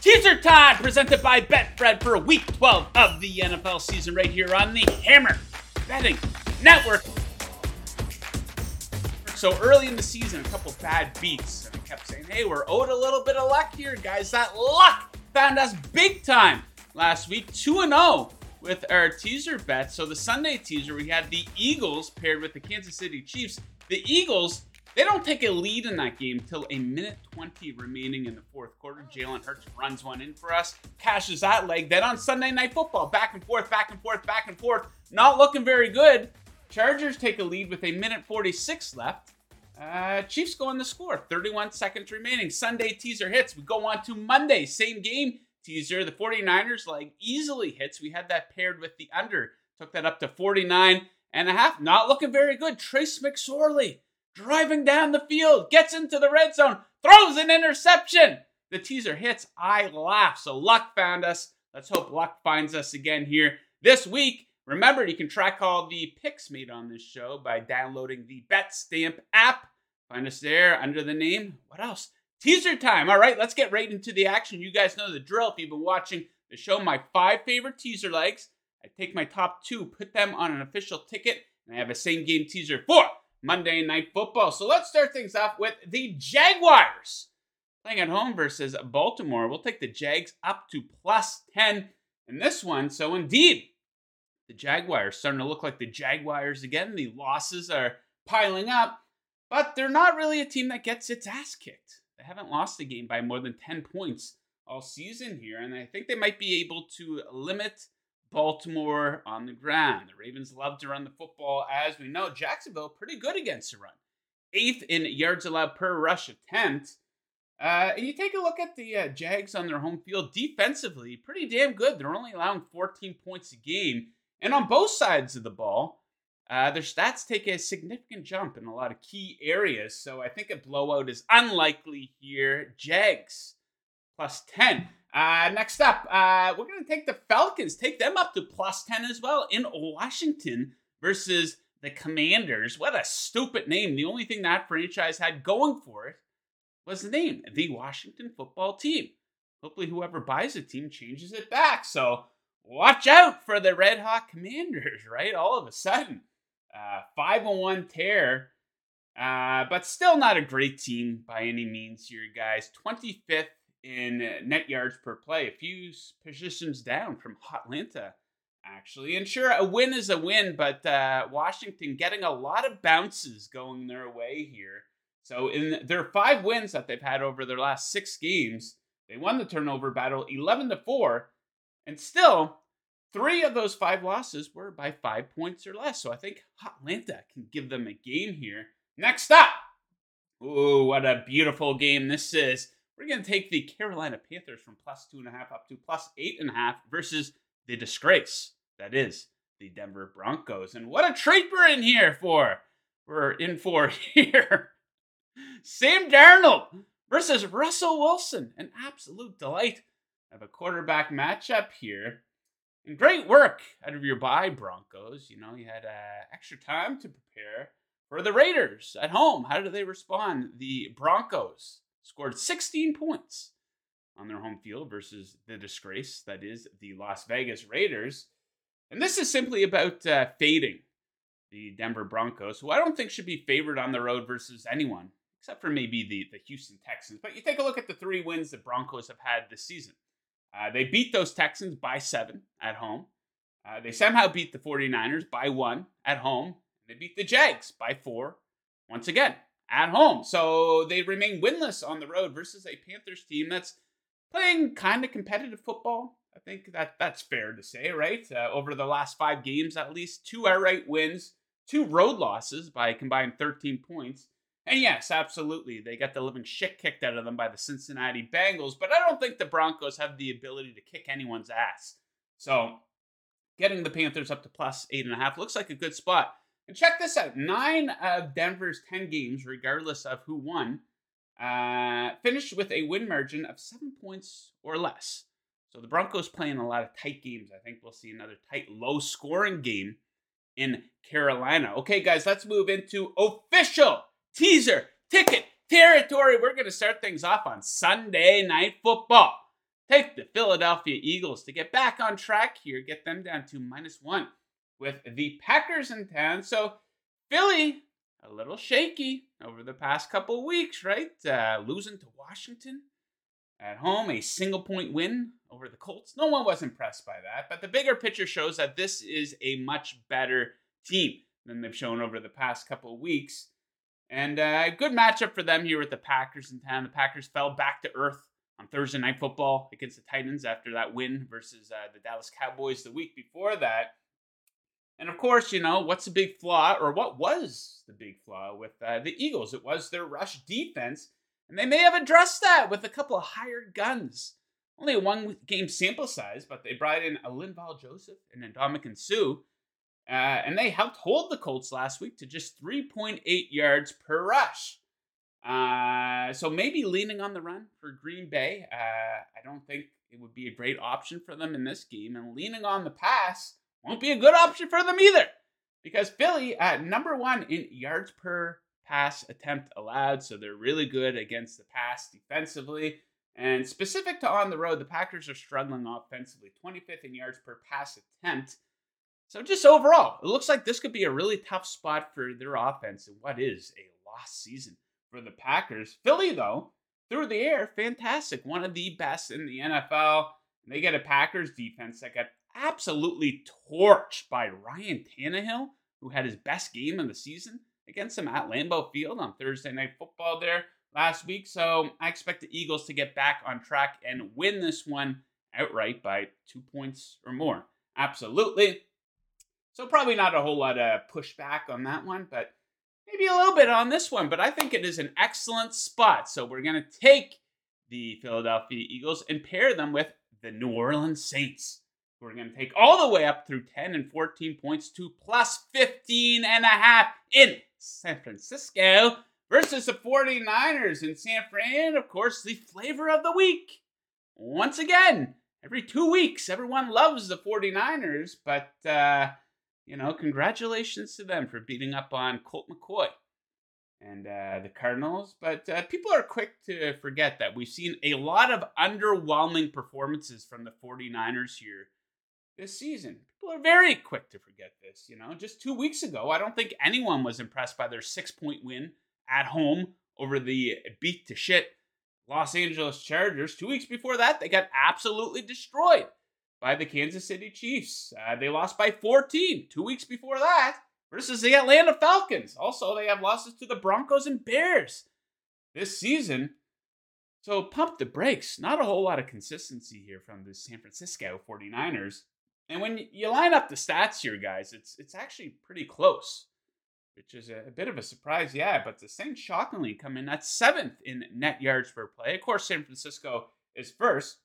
teaser time presented by Betfred for week 12 of the NFL season right here on the Hammer Betting Network. So early in the season, a couple bad beats, and I kept saying, hey, we're owed a little bit of luck here, guys. That luck found us big time last week, 2 0 with our teaser bet. So the Sunday teaser, we had the Eagles paired with the Kansas City Chiefs. The Eagles they don't take a lead in that game till a minute 20 remaining in the fourth quarter. Jalen Hurts runs one in for us, cashes that leg. Then on Sunday Night Football, back and forth, back and forth, back and forth. Not looking very good. Chargers take a lead with a minute 46 left. Uh, Chiefs go on the score. 31 seconds remaining. Sunday teaser hits. We go on to Monday. Same game teaser. The 49ers like easily hits. We had that paired with the under. Took that up to 49 and a half. Not looking very good. Trace McSorley driving down the field, gets into the red zone, throws an interception. The teaser hits. I laugh. So luck found us. Let's hope luck finds us again here this week. Remember, you can track all the picks made on this show by downloading the BetStamp app. Find us there under the name. What else? Teaser time. All right, let's get right into the action. You guys know the drill. If you've been watching the show, my five favorite teaser legs. I take my top two, put them on an official ticket, and I have a same game teaser for Monday Night Football. So let's start things off with the Jaguars playing at home versus Baltimore. We'll take the Jags up to plus 10 in this one. So indeed, the Jaguars starting to look like the Jaguars again. The losses are piling up, but they're not really a team that gets its ass kicked. They haven't lost a game by more than 10 points all season here, and I think they might be able to limit Baltimore on the ground. The Ravens love to run the football, as we know. Jacksonville, pretty good against the run. Eighth in yards allowed per rush attempt. Uh, and you take a look at the uh, Jags on their home field defensively, pretty damn good. They're only allowing 14 points a game. And on both sides of the ball, uh, their stats take a significant jump in a lot of key areas. So I think a blowout is unlikely here. Jags plus 10. Uh, next up, uh, we're going to take the Falcons, take them up to plus 10 as well in Washington versus the Commanders. What a stupid name. The only thing that franchise had going for it was the name, the Washington football team. Hopefully, whoever buys the team changes it back. So, watch out for the Red Hot Commanders, right? All of a sudden, uh, 5 1 tear. Uh, but still not a great team by any means here, guys. 25th in net yards per play, a few positions down from Atlanta, actually. And sure, a win is a win, but uh, Washington getting a lot of bounces going their way here. So in their five wins that they've had over their last six games, they won the turnover battle 11 to 4, and still three of those five losses were by five points or less. So I think Atlanta can give them a game here. Next up, ooh, what a beautiful game this is. We're going to take the Carolina Panthers from plus two and a half up to plus eight and a half versus the disgrace that is the Denver Broncos. And what a treat we're in here for. We're in for here. Sam Darnold versus Russell Wilson. An absolute delight of a quarterback matchup here. And great work out of your bye, Broncos. You know, you had uh, extra time to prepare for the Raiders at home. How do they respond? The Broncos scored 16 points on their home field versus the disgrace that is the Las Vegas Raiders. And this is simply about uh, fading the Denver Broncos, who I don't think should be favored on the road versus anyone, except for maybe the, the Houston Texans. But you take a look at the three wins the Broncos have had this season. Uh, they beat those Texans by seven at home. Uh, they somehow beat the 49ers by one at home. They beat the Jags by four once again at home. So they remain winless on the road versus a Panthers team that's playing kind of competitive football. I think that that's fair to say, right? Uh, over the last five games, at least two outright wins, two road losses by combined 13 points. And yes, absolutely, they got the living shit kicked out of them by the Cincinnati Bengals, but I don't think the Broncos have the ability to kick anyone's ass. So getting the Panthers up to plus eight and a half looks like a good spot. And check this out nine of Denver's 10 games, regardless of who won, uh, finished with a win margin of seven points or less. So the Broncos playing a lot of tight games. I think we'll see another tight, low scoring game in Carolina. Okay, guys, let's move into official teaser ticket territory. We're going to start things off on Sunday Night Football. take the Philadelphia Eagles to get back on track here, get them down to minus one with the Packers in town. So Philly, a little shaky over the past couple weeks, right? Uh, losing to Washington at home, a single point win over the Colts. No one was impressed by that, but the bigger picture shows that this is a much better team than they've shown over the past couple weeks. And a uh, good matchup for them here with the Packers in town. The Packers fell back to earth on Thursday Night Football against the Titans after that win versus uh, the Dallas Cowboys the week before that. And of course, you know, what's the big flaw, or what was the big flaw with uh, the Eagles? It was their rush defense. And they may have addressed that with a couple of hired guns. Only a one game sample size, but they brought in a Linval Joseph and Ndamukong Suh. Uh, and they helped hold the Colts last week to just 3.8 yards per rush. Uh, so maybe leaning on the run for Green Bay. Uh, I don't think it would be a great option for them in this game. And leaning on the pass won't be a good option for them either. Because Philly at number one in yards per pass attempt allowed. So they're really good against the pass defensively. And specific to on the road, the Packers are struggling offensively, 25th in yards per pass attempt. So just overall, it looks like this could be a really tough spot for their offense in what is a lost season for the Packers. Philly, though, through the air, fantastic. One of the best in the NFL. They get a Packers defense that got absolutely torched by Ryan Tannehill, who had his best game of the season against them at Lambeau Field on Thursday Night Football there last week. So I expect the Eagles to get back on track and win this one outright by two points or more. Absolutely. So probably not a whole lot of pushback on that one, but maybe a little bit on this one. But I think it is an excellent spot. So we're going to take the Philadelphia Eagles and pair them with the New Orleans Saints. We're going to take all the way up through 10 and 14 points to plus 15 and a half in San Francisco versus the 49ers in San Fran. Of course, the flavor of the week. Once again, every two weeks, everyone loves the 49ers, but, uh, you know, congratulations to them for beating up on Colt McCoy and uh, the Cardinals. But uh, people are quick to forget that we've seen a lot of underwhelming performances from the 49ers here this season. People are very quick to forget this. You know, just two weeks ago, I don't think anyone was impressed by their six point win at home over the beat to shit Los Angeles Chargers. Two weeks before that, they got absolutely destroyed by the Kansas City Chiefs. Uh, they lost by 14 two weeks before that versus the Atlanta Falcons. Also, they have losses to the Broncos and Bears this season. So pump the brakes. Not a whole lot of consistency here from the San Francisco 49ers. And when you line up the stats here, guys, it's it's actually pretty close, which is a, a bit of a surprise, yeah. But the Saints shockingly come in at seventh in net yards per play. Of course, San Francisco is first,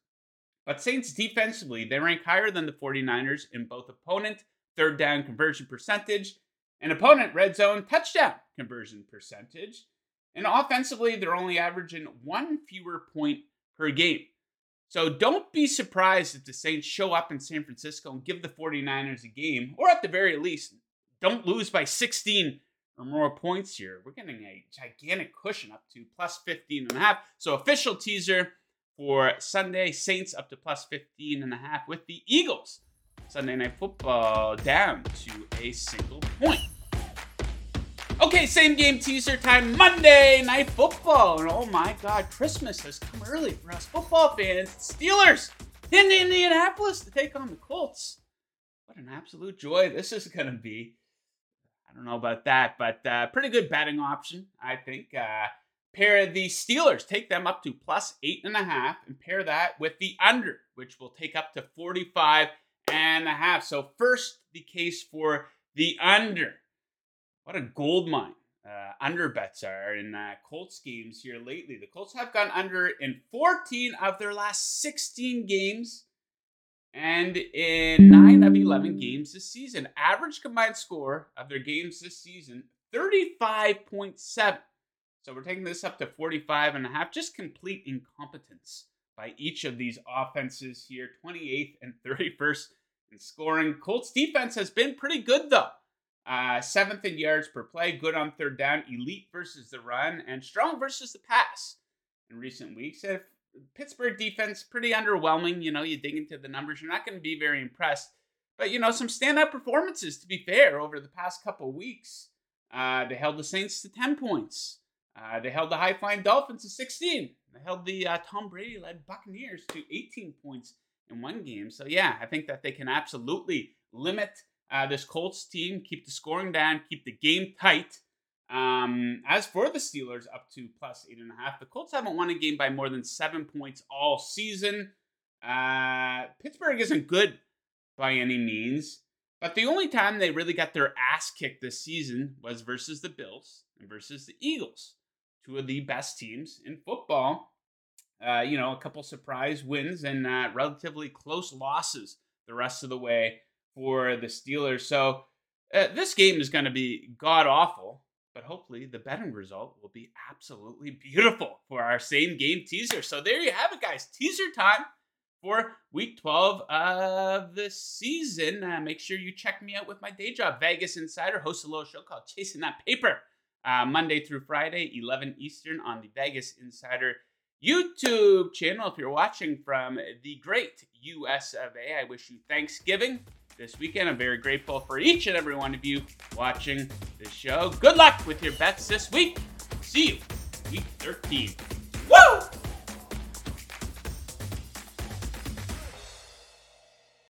but Saints defensively, they rank higher than the 49ers in both opponent third down conversion percentage and opponent red zone touchdown conversion percentage. And offensively, they're only averaging one fewer point per game. So don't be surprised if the Saints show up in San Francisco and give the 49ers a game, or at the very least, don't lose by 16 or more points here. We're getting a gigantic cushion up to plus 15 and a half. So official teaser for Sunday, Saints up to plus 15 and a half with the Eagles. Sunday night football down to a single point. Okay, same game teaser time, Monday Night Football. And oh my God, Christmas has come early for us football fans. Steelers in Indianapolis to take on the Colts. What an absolute joy this is going to be. I don't know about that, but uh, pretty good betting option, I think. Uh, pair the Steelers, take them up to plus eight and a half, and pair that with the under, which will take up to 45 and a half. So, first, the case for the under what a gold mine uh, under bets are in uh, Colts games here lately. The Colts have gone under in 14 of their last 16 games and in 9 of 11 games this season. Average combined score of their games this season 35.7. So we're taking this up to 45 and a half. Just complete incompetence by each of these offenses here 28th and 31st in scoring. Colts defense has been pretty good though. Uh, seventh in yards per play, good on third down, elite versus the run, and strong versus the pass in recent weeks. If Pittsburgh defense pretty underwhelming. You know, you dig into the numbers, you're not going to be very impressed. But you know, some standout performances to be fair over the past couple weeks. Uh, they held the Saints to 10 points. Uh, they held the high flying Dolphins to 16. They held the uh, Tom Brady led Buccaneers to 18 points in one game. So yeah, I think that they can absolutely limit uh, this Colts team, keep the scoring down, keep the game tight. Um, as for the Steelers, up to plus eight and a half, the Colts haven't won a game by more than seven points all season. Uh, Pittsburgh isn't good by any means, but the only time they really got their ass kicked this season was versus the Bills and versus the Eagles, two of the best teams in football. Uh, you know, a couple surprise wins and uh, relatively close losses the rest of the way for the Steelers. So uh, this game is going to be god awful but hopefully the betting result will be absolutely beautiful for our same game teaser. So there you have it, guys. Teaser time for week 12 of the season. Uh, make sure you check me out with my day job, Vegas Insider, host a little show called Chasing That Paper, uh, Monday through Friday, 11 Eastern on the Vegas Insider YouTube channel. If you're watching from the great US of A, I wish you Thanksgiving this weekend. I'm very grateful for each and every one of you watching the show. Good luck with your bets this week. See you week 13. Woo!